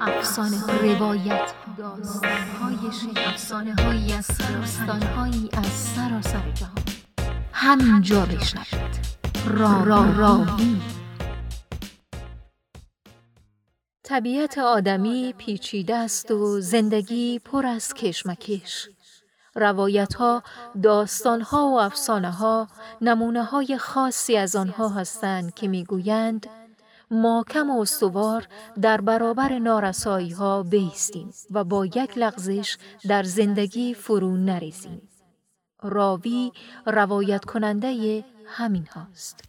افسانه روایت داستان های افسانه هایی از داستان هایی از سراسر جهان. همینجا بشنوید. را را راوی. طبیعت آدمی پیچیده است و زندگی پر از کشمکش. روایت ها، داستان ها و افسانه ها نمونه های خاصی از آنها هستند که می‌گویند کم و استوار در برابر نارسایی ها بیستیم و با یک لغزش در زندگی فرو نریزیم. راوی روایت کننده همین هاست.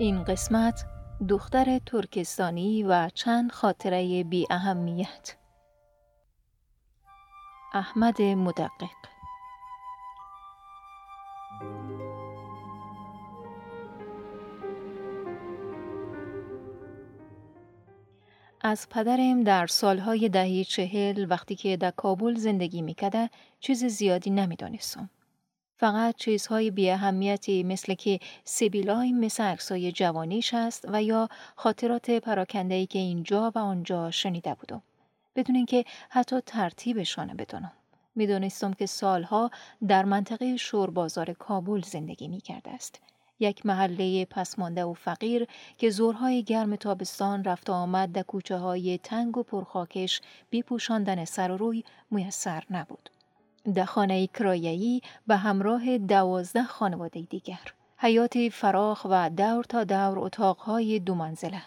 این قسمت دختر ترکستانی و چند خاطره بی اهمیت احمد مدقق از پدرم در سالهای دهی چهل وقتی که در کابل زندگی می‌کرده چیز زیادی نمی‌دانستم. فقط چیزهای بی اهمیتی مثل که سیبیلای مثل عکسای جوانیش است و یا خاطرات پراکندهی که اینجا و آنجا شنیده بودم. بدون اینکه حتی ترتیبشان بدانم. می‌دانستم که سالها در منطقه شوربازار کابل زندگی می کرده است. یک محله پسمانده و فقیر که زورهای گرم تابستان رفت آمد در کوچه های تنگ و پرخاکش بی پوشاندن سر و روی میسر نبود. در خانه کرایه‌ای به همراه دوازده خانواده دیگر. حیاتی فراخ و دور تا دور اتاقهای دو منزله.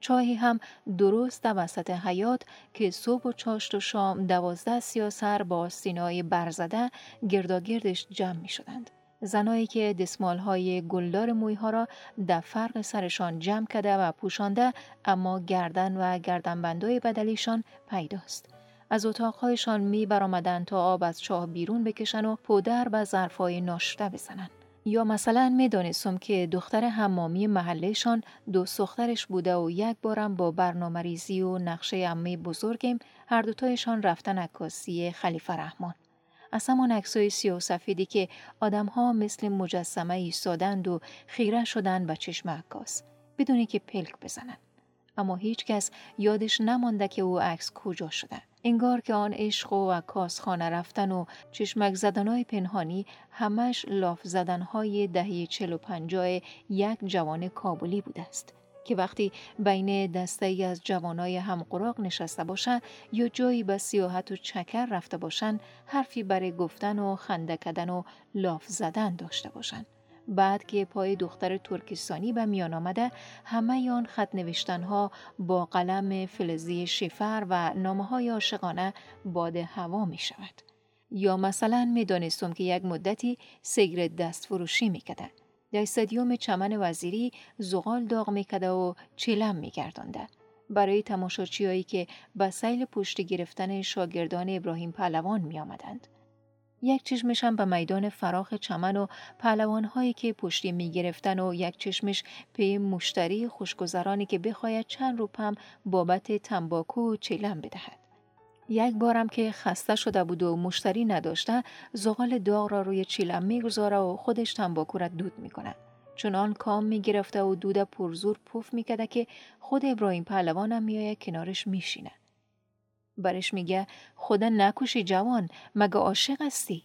چاهی هم درست در وسط حیات که صبح و چاشت و شام دوازده سیاسر با سینای برزده گرداگردش جمع می شدند. زنایی که دسمال های گلدار مویها را در فرق سرشان جمع کرده و پوشانده اما گردن و گردنبندای بدلیشان پیداست. از اتاقهایشان می برامدن تا آب از چاه بیرون بکشن و پودر به ظرفای ناشته بزنن. یا مثلا می‌دانستم که دختر حمامی محلهشان دو سخترش بوده و یک بارم با برنامه ریزی و نقشه امه بزرگیم هر دوتایشان رفتن عکاسی خلیفه رحمان. از همان عکسای سیاه و سفیدی که آدمها مثل مجسمه ایستادند و خیره شدن به چشم عکاس بدونی که پلک بزنند. اما هیچ کس یادش نمانده که او عکس کجا شده. انگار که آن عشق و عکاس خانه رفتن و چشمک زدنهای پنهانی همش لاف زدنهای دهی چل و پنجاه یک جوان کابلی بوده است. که وقتی بین دسته ای از جوانای همقراق نشسته باشند یا جایی به سیاحت و چکر رفته باشند حرفی برای گفتن و خنده کردن و لاف زدن داشته باشند. بعد که پای دختر ترکستانی به میان آمده همه آن خط نوشتن ها با قلم فلزی شفر و نامه های عاشقانه باد هوا می شود. یا مثلا می دانستم که یک مدتی سیگرت دست فروشی می کده. در استادیوم چمن وزیری زغال داغ میکده و چیلم میگردانده برای تماشاچیهایی که به سیل پشت گرفتن شاگردان ابراهیم پهلوان می آمدند. یک چشمش هم به میدان فراخ چمن و پهلوانهایی که پشتی می گرفتن و یک چشمش پی مشتری خوشگذرانی که بخواید چند روپم بابت تنباکو و چیلم بدهد. یک بارم که خسته شده بود و مشتری نداشته زغال داغ را روی چیلم می‌گذاره و خودش تنباکو را دود می‌کنه. چون آن کام می‌گرفته و دود پرزور پف میکده که خود ابراهیم پهلوانم میآید کنارش میشینه. برش میگه خدا نکوشی جوان مگه عاشق هستی؟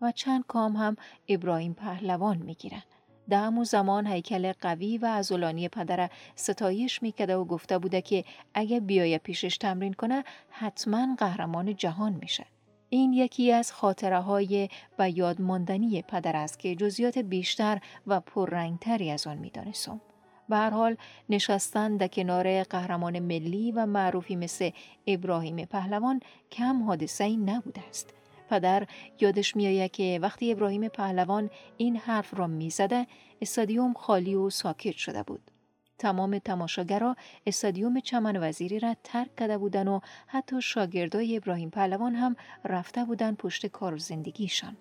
و چند کام هم ابراهیم پهلوان می‌گیره در همون زمان هیکل قوی و ازولانی پدر ستایش میکده و گفته بوده که اگه بیایه پیشش تمرین کنه حتما قهرمان جهان میشه. این یکی از خاطره های و یادماندنی پدر است که جزیات بیشتر و پررنگتری از آن می‌دانستم. به هر حال نشستن در کنار قهرمان ملی و معروفی مثل ابراهیم پهلوان کم حادثه ای نبوده است. پدر یادش میآید که وقتی ابراهیم پهلوان این حرف را می‌زده استادیوم خالی و ساکت شده بود. تمام تماشاگرها استادیوم چمن وزیری را ترک کرده بودند و حتی شاگردای ابراهیم پهلوان هم رفته بودند پشت کار زندگیشان.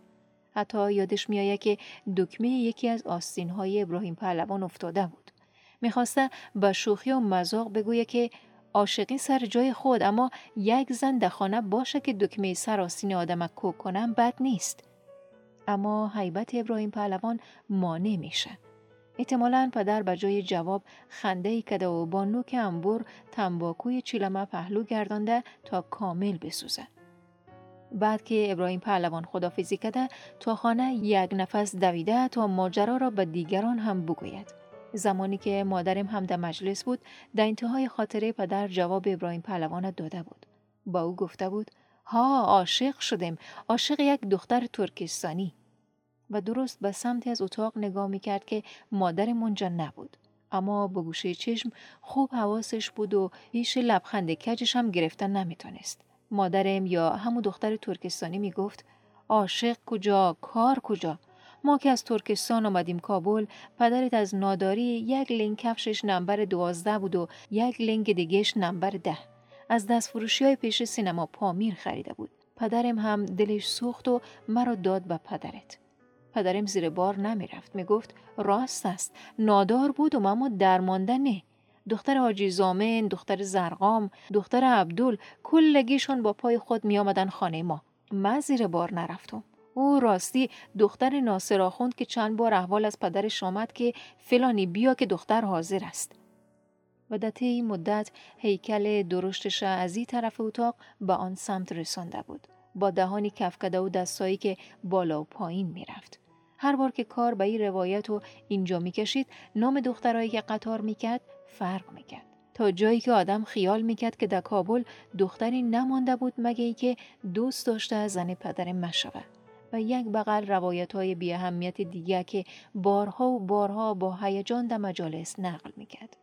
حتی یادش میآید که دکمه یکی از آستین های ابراهیم پهلوان افتاده بود. می‌خواسته با شوخی و مزاق بگوید که عاشقی سر جای خود اما یک زن در خانه باشه که دکمه سر آستین آدم کوک کنم بد نیست اما حیبت ابراهیم پهلوان مانع میشه احتمالا پدر به جای جواب خنده ای کده و با نوک انبور تنباکوی چیلمه پهلو گردانده تا کامل بسوزه. بعد که ابراهیم پهلوان خدافیزی کده تا خانه یک نفس دویده تا ماجرا را به دیگران هم بگوید. زمانی که مادرم هم در مجلس بود در انتهای خاطره پدر جواب ابراهیم پهلوان داده بود. با او گفته بود ها عاشق شدم عاشق یک دختر ترکستانی و درست به سمتی از اتاق نگاه می‌کرد که مادر منجا نبود. اما با گوشه چشم خوب حواسش بود و هیچ لبخند کجش هم گرفتن نمی‌تونست. مادرم یا همون دختر ترکستانی می‌گفت عاشق کجا کار کجا ما که از ترکستان آمدیم کابل پدرت از ناداری یک لنگ کفشش نمبر دوازده بود و یک لنگ دیگهش نمبر ده. از دست فروشی های پیش سینما پامیر خریده بود. پدرم هم دلش سوخت و مرا داد به پدرت. پدرم زیر بار نمی رفت می گفت راست است. نادار بود و اما درمانده نه. دختر حاجی زامن، دختر زرقام، دختر عبدول کلگیشون با پای خود می آمدن خانه ما. من زیر بار نرفتم. او راستی دختر ناصر آخوند که چند بار احوال از پدرش آمد که فلانی بیا که دختر حاضر است. و در این مدت هیکل درشتش از این طرف اتاق به آن سمت رسانده بود. با دهانی کفکده و دستایی که بالا و پایین می‌رفت. هر بار که کار به این روایت و اینجا می‌کشید نام دخترایی که قطار می‌کرد فرق می‌کرد. تا جایی که آدم خیال می‌کرد که در کابل دختری نمانده بود مگه ای که دوست داشته زن پدر مشوه و یک بغل روایت های بی اهمیت دیگه که بارها و بارها با هیجان در مجالس نقل می‌کرد.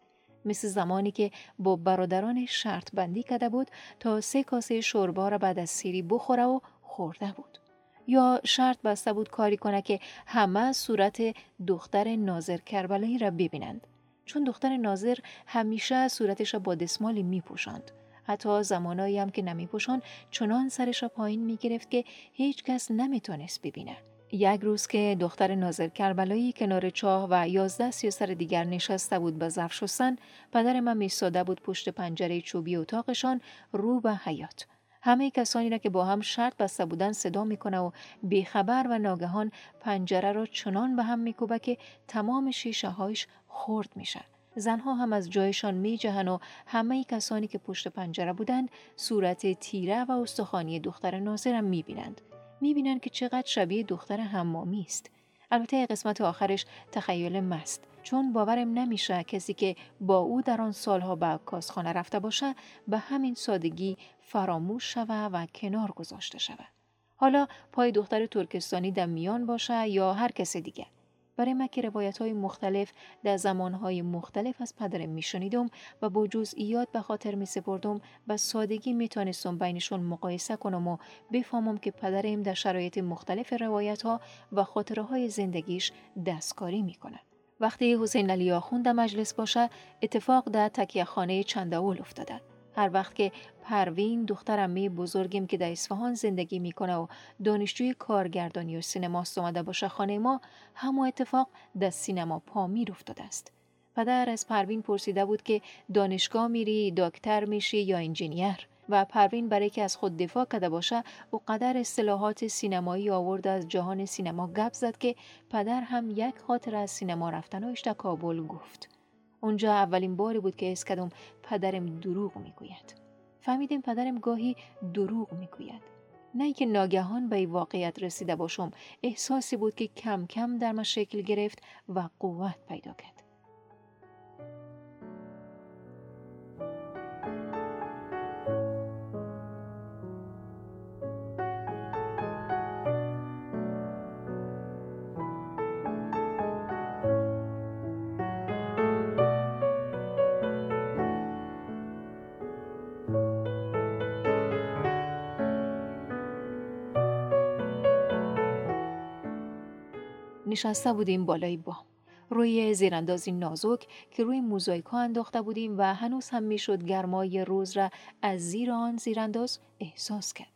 مثل زمانی که با برادران شرط بندی کرده بود تا سه کاسه شوربا را بعد از سیری بخوره و خورده بود. یا شرط بسته بود کاری کنه که همه صورت دختر ناظر کربلایی را ببینند. چون دختر ناظر همیشه صورتش را با دسمالی می پوشند. حتی زمانایی هم که نمی پوشند چنان سرش را پایین می گرفت که هیچ کس نمی ببینه. یک روز که دختر ناظر کربلایی کنار چاه و یازده سر دیگر نشسته بود به ظرف شستن پدر من میستاده بود پشت پنجره چوبی اتاقشان رو به حیات همه کسانی را که با هم شرط بسته بودن صدا می‌کنه و بیخبر و ناگهان پنجره را چنان به هم میکوبه که تمام شیشه هایش خورد میشه. زنها هم از جایشان می جهن و همه کسانی که پشت پنجره بودند صورت تیره و استخوانی دختر ناظرم می بینند. می بینند که چقدر شبیه دختر حمامی است. البته قسمت آخرش تخیل مست چون باورم نمیشه کسی که با او در آن سالها به عکاسخانه رفته باشه به همین سادگی فراموش شوه و کنار گذاشته شود. حالا پای دختر ترکستانی در میان باشه یا هر کس دیگه. برای من که روایت های مختلف در زمانهای مختلف از پدرم می شنیدم و با جزئیات به خاطر می سپردم و سادگی می تانستم بینشون مقایسه کنم و بفهمم که پدرم در شرایط مختلف روایت ها و خاطره های زندگیش دستکاری می کند. وقتی حسین علی آخوند در مجلس باشه اتفاق در تکیه خانه چنداول افتاده. هر وقت که پروین دختر می بزرگیم که در اصفهان زندگی می‌کنه و دانشجوی کارگردانی و سینما اومده باشه خانه ما همو اتفاق در سینما پامیر افتاده است. پدر از پروین پرسیده بود که دانشگاه میری دکتر میشی یا انجینیر؟ و پروین برای که از خود دفاع کرده باشه او قدر اصطلاحات سینمایی آورد از جهان سینما گپ زد که پدر هم یک خاطر از سینما رفتن در کابل گفت. اونجا اولین باری بود که اسکدم پدرم دروغ می‌گوید. فهمیدیم پدرم گاهی دروغ می‌گوید. نه که ناگهان به واقعیت رسیده باشم. احساسی بود که کم کم در من شکل گرفت و قوت پیدا کرد. نشسته بودیم بالای بام. روی زیراندازی نازک که روی موزایک ها انداخته بودیم و هنوز هم می‌شد گرمای روز را از زیر آن زیرانداز احساس کرد.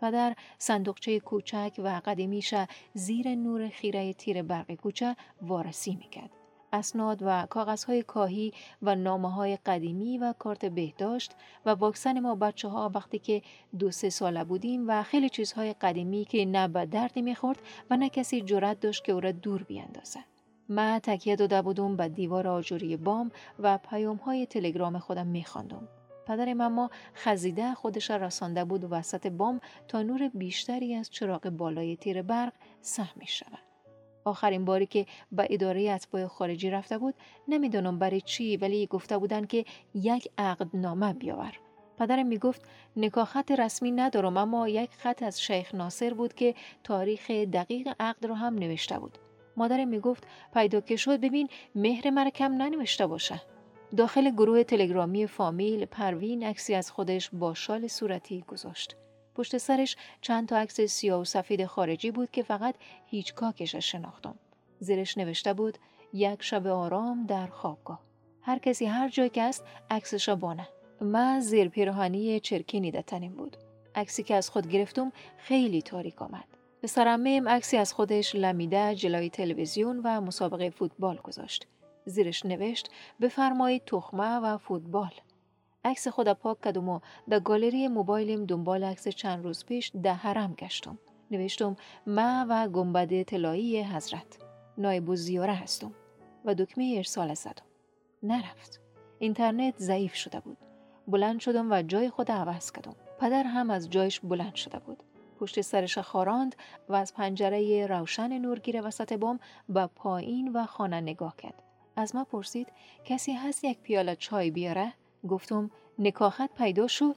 پدر صندوقچه کوچک و قدیمیش زیر نور خیره تیر برق کوچه وارسی می‌کرد. اسناد و کاغذهای کاهی و نامه های قدیمی و کارت بهداشت و واکسن ما بچه ها وقتی که دو سه ساله بودیم و خیلی چیزهای قدیمی که نه به دردی می‌خورد و نه کسی جرأت داشت که او را دور بیاندازد. من تکیه داده بودم به دیوار آجوری بام و پیام های تلگرام خودم میخواندم. پدرم اما خزیده خودش رسانده بود وسط بام تا نور بیشتری از چراغ بالای تیر برق سهم می شود. آخرین باری که به اداره اتباع خارجی رفته بود نمی‌دانم برای چی ولی گفته بودن که یک عقدنامه بیاور. پدرم می گفت نکاح خط رسمی ندارم اما یک خط از شیخ ناصر بود که تاریخ دقیق عقد رو هم نوشته بود. مادرم می گفت پیدا که شد ببین مهر مرا کم ننوشته باشه. داخل گروه تلگرامی فامیل پروین عکسی از خودش با شال صورتی گذاشت. پشت سرش چند تا عکس سیاه و سفید خارجی بود که فقط هیچ کاکش شناختم. زیرش نوشته بود یک شب آرام در خوابگاه. هر کسی هر جای که است عکسش بانه. من زیر پیرهانی چرکینی دتنیم بود. عکسی که از خود گرفتم خیلی تاریک آمد. به سرمیم عکسی از خودش لمیده جلوی تلویزیون و مسابقه فوتبال گذاشت. زیرش نوشت بفرمایید تخمه و فوتبال. عکس خود پاک کردم و در گالری موبایلیم دنبال عکس چند روز پیش ده حرم گشتم. نوشتم ما و گنبد طلایی حضرت. نایب زیاره هستم و دکمه ارسال زدم. نرفت. اینترنت ضعیف شده بود. بلند شدم و جای خود عوض کردم. پدر هم از جایش بلند شده بود. پشت سرش خاراند و از پنجره روشن نورگیر وسط بام به پایین و خانه نگاه کرد. از ما پرسید کسی هست یک پیاله چای بیاره؟ گفتم نکاحت پیدا شد؟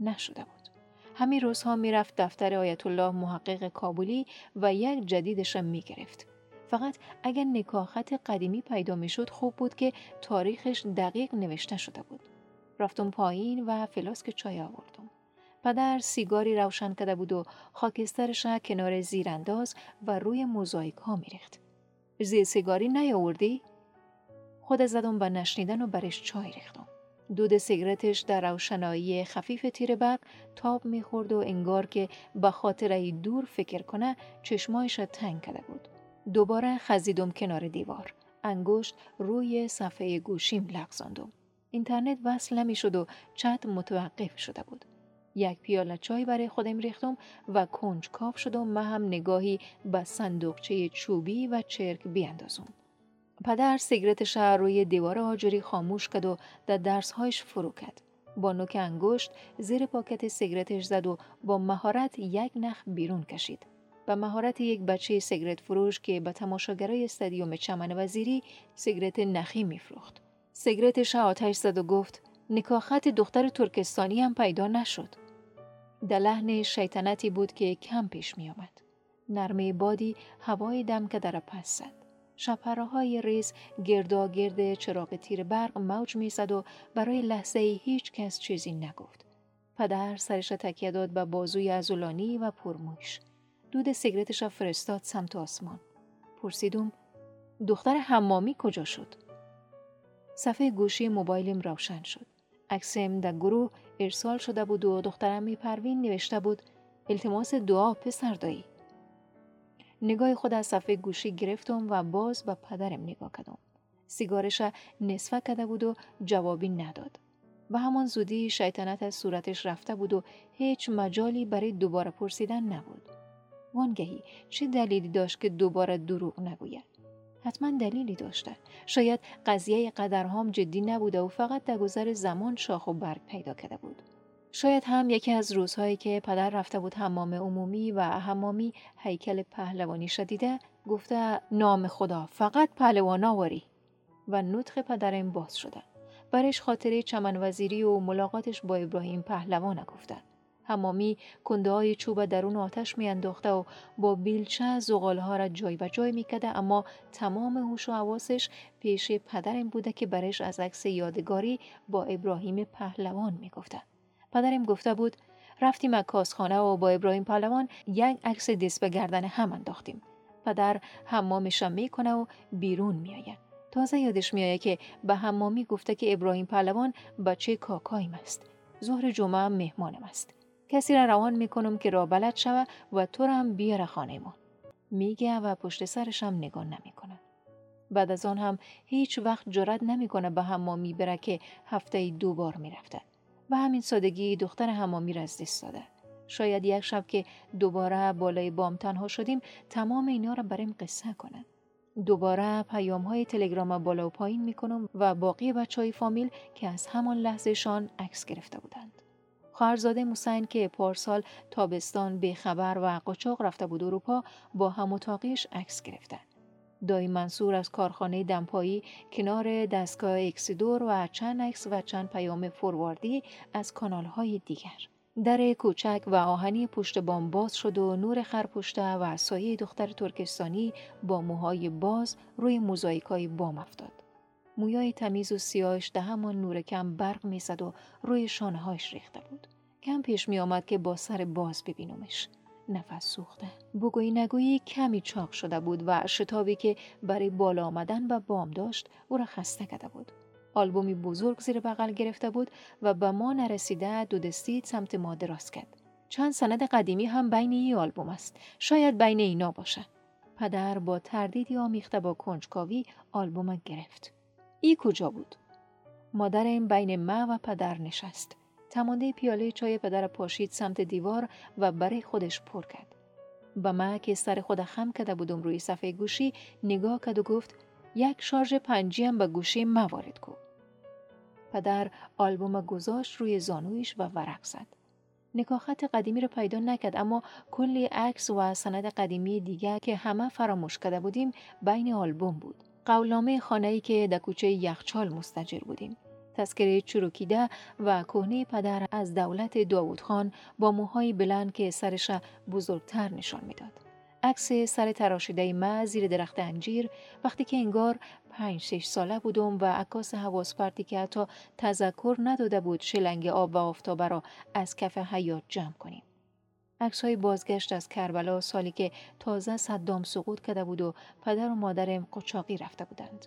نشده بود. همین روزها می‌رفت دفتر آیت الله محقق کابلی و یک جدیدش می گرفت. فقط اگر نکاحت قدیمی پیدا می شد خوب بود که تاریخش دقیق نوشته شده بود. رفتم پایین و فلاسک چای آوردم. پدر سیگاری روشن کرده بود و خاکسترش کنار زیرانداز و روی موزاییک ها میریخت. زیر سیگاری نیاوردی؟ خود زدم به نشنیدن و برش چای ریختم. دود سیگرتش در روشنایی خفیف تیر برق تاب می‌خورد و انگار که به خاطر دور فکر کنه چشمایش تنگ کرده بود. دوباره خزیدم کنار دیوار. انگشت روی صفحه گوشیم لغزاندم. اینترنت وصل نمی‌شد و چت متوقف شده بود. یک پیاله چای برای خودم ریختم و کنج کاف شدم و هم نگاهی به صندوقچه چوبی و چرک بیاندازم. پدر سیگرتش روی دیوار آجری خاموش کرد و در درسهایش فرو کرد. با نوک انگشت زیر پاکت سیگرتش زد و با مهارت یک نخ بیرون کشید. به مهارت یک بچه سیگرت فروش که به تماشاگرای استادیوم چمن وزیری سیگرت نخی میفروخت. سیگرتش آتش زد و گفت نکاحت دختر ترکستانی هم پیدا نشد. در لحن شیطنتی بود که کم پیش می آمد. نرمه بادی هوای دم که در پس زد. شپره های ریز گردا گرد چراغ تیر برق موج می‌زد و برای لحظه هیچ کس چیزی نگفت. پدر سرش تکیه داد به بازوی ازولانی و پرموش. دود سیگرتش فرستاد سمت آسمان. پرسیدم دختر حمامی کجا شد؟ صفحه گوشی موبایلم روشن شد. عکسم در گروه ارسال شده بود و دخترم پروین نوشته بود التماس دعا پسر دایی. نگاه خود از صفحه گوشی گرفتم و باز به پدرم نگاه کردم. سیگارش نصفه کرده بود و جوابی نداد. و همان زودی شیطنت از صورتش رفته بود و هیچ مجالی برای دوباره پرسیدن نبود. وانگهی چه دلیلی داشت که دوباره دروغ نگوید؟ حتما دلیلی داشته. شاید قضیه قدرهام جدی نبوده و فقط در گذر زمان شاخ و برگ پیدا کرده بود. شاید هم یکی از روزهایی که پدر رفته بود حمام عمومی و حمامی هیکل پهلوانی شدیده گفته نام خدا فقط پهلوان آوری و نطق پدرم باز شده. برش خاطره چمن وزیری و ملاقاتش با ابراهیم پهلوان گفته. حمامی کنده های چوب درون آتش میانداخته و با بیلچه زغال ها را جای و جای میکده اما تمام هوش و حواسش پیش پدرم بوده که برش از عکس یادگاری با ابراهیم پهلوان می‌گفته. پدرم گفته بود رفتیم از کاسخانه و با ابراهیم پهلوان یک عکس دست به گردن هم انداختیم. پدر حمامشم می‌کنه و بیرون میآید. تازه یادش میآید که به حمامی گفته که ابراهیم پهلوان بچه کاکایم است. ظهر جمعه هم مهمانم است. کسی را روان می‌کنم که را بلد شوه و تو را هم بیاره خانه ما. میگه و پشت سرش هم نگاه نمی‌کنه. بعد از آن هم هیچ وقت جرد نمی‌کنه به حمامی بره که هفته دو بار می‌رفته. و همین سادگی دختر حمامی را از دست داده. شاید یک شب که دوباره بالای بام تنها شدیم تمام اینا را بریم قصه کنه. دوباره پیام های تلگرام بالا و پایین می‌کنم و باقی بچه های فامیل که از همان لحظهشان عکس گرفته بودند. خواهرزاده موسین که پارسال تابستان به خبر و قاچاق رفته بود اروپا با هم اتاقیش عکس گرفتن. دایی منصور از کارخانه دمپایی کنار دستگاه اکسیدور و چند عکس و چند پیام فورواردی از های دیگر. در کوچک و آهنی پشت بام باز شد و نور خرپشته و سایه دختر ترکستانی با موهای باز روی موزاییکای بام افتاد. مویای تمیز و سیاهش ده نور کم برق می‌زد و روی شانههایش ریخته بود. کم پیش می آمد که با سر باز ببینمش. نفس سوخته. بگویی نگویی کمی چاق شده بود و شتابی که برای بالا آمدن و بام داشت او را خسته کرده بود. آلبومی بزرگ زیر بغل گرفته بود و به ما نرسیده دو دستی سمت ما دراز کرد. چند سند قدیمی هم بین این آلبوم است. شاید بین اینا باشه. پدر با تردیدی آمیخته با کنجکاوی آلبوم گرفت. ای کجا بود؟ مادرم بین ما و پدر نشست. تمانده پیاله چای پدر پاشید سمت دیوار و برای خودش پر کرد. با ما که سر خود خم کرده بودم روی صفحه گوشی نگاه کرد و گفت یک شارژ پنجی هم به گوشی موارد کو. پدر آلبوم گذاشت روی زانویش و ورق زد. نکاخت قدیمی رو پیدا نکرد اما کلی عکس و سند قدیمی دیگر که همه فراموش کرده بودیم بین آلبوم بود. قولنامه خانه‌ای که در کوچه یخچال مستجر بودیم. تذکره چروکیده و کهنه پدر از دولت داوود خان با موهای بلند که سرش بزرگتر نشان می‌داد. عکس سر تراشیده ما زیر درخت انجیر وقتی که انگار پنج شش ساله بودم و عکاس حواس که حتی تذکر نداده بود شلنگ آب و آفتاب را از کف حیات جمع کنیم. عکس های بازگشت از کربلا سالی که تازه صدام سقوط کرده بود و پدر و مادرم قچاقی رفته بودند.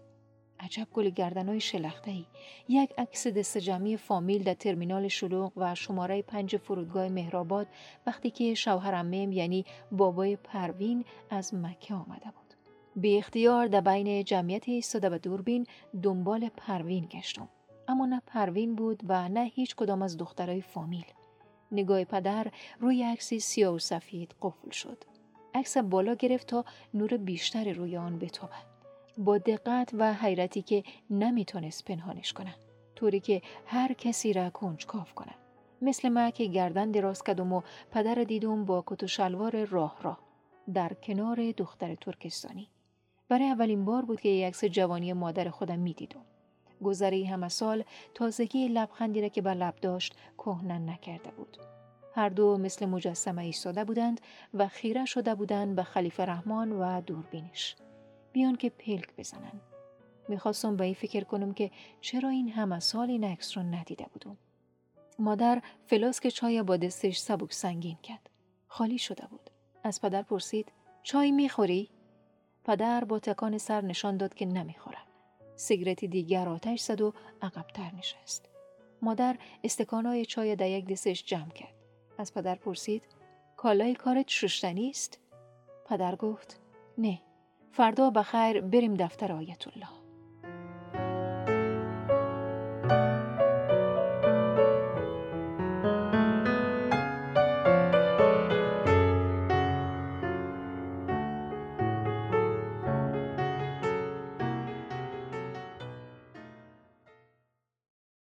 عجب گل گردنهای شلخته ای. یک عکس دست جمعی فامیل در ترمینال شلوغ و شماره پنج فرودگاه مهرآباد وقتی که شوهرم یعنی بابای پروین از مکه آمده بود. به اختیار در بین جمعیت ایستاده به دوربین دنبال پروین گشتم. اما نه پروین بود و نه هیچ کدام از دخترای فامیل. نگاه پدر روی عکسی سیاه و سفید قفل شد. عکس بالا گرفت تا نور بیشتر روی آن بتابد. با دقت و حیرتی که نمی‌تونست پنهانش کنه. طوری که هر کسی را کاف کنه. مثل ما که گردن دراز کدم و پدر دیدم با کت و شلوار راه راه در کنار دختر ترکستانی. برای اولین بار بود که عکس جوانی مادر خودم می‌دیدم. گذری همه سال تازگی لبخندی را که بر لب داشت کهنه نکرده بود. هر دو مثل مجسمه ایستاده بودند و خیره شده بودند به خلیفه رحمان و دوربینش. بیان که پلک بزنن. می‌خواستم به این فکر کنم که چرا این همه سال این عکس رو ندیده بودم. مادر فلاسک چای با دستش سبک سنگین کرد. خالی شده بود. از پدر پرسید چای می‌خوری؟ پدر با تکان سر نشان داد که نمی‌خورد. سیگرتی دیگر آتش زد و عقبتر نشست. مادر استکانهای چای در یک دستش جمع کرد. از پدر پرسید کالای کارت ششتنی است؟ پدر گفت نه فردا بخیر بریم دفتر آیت الله.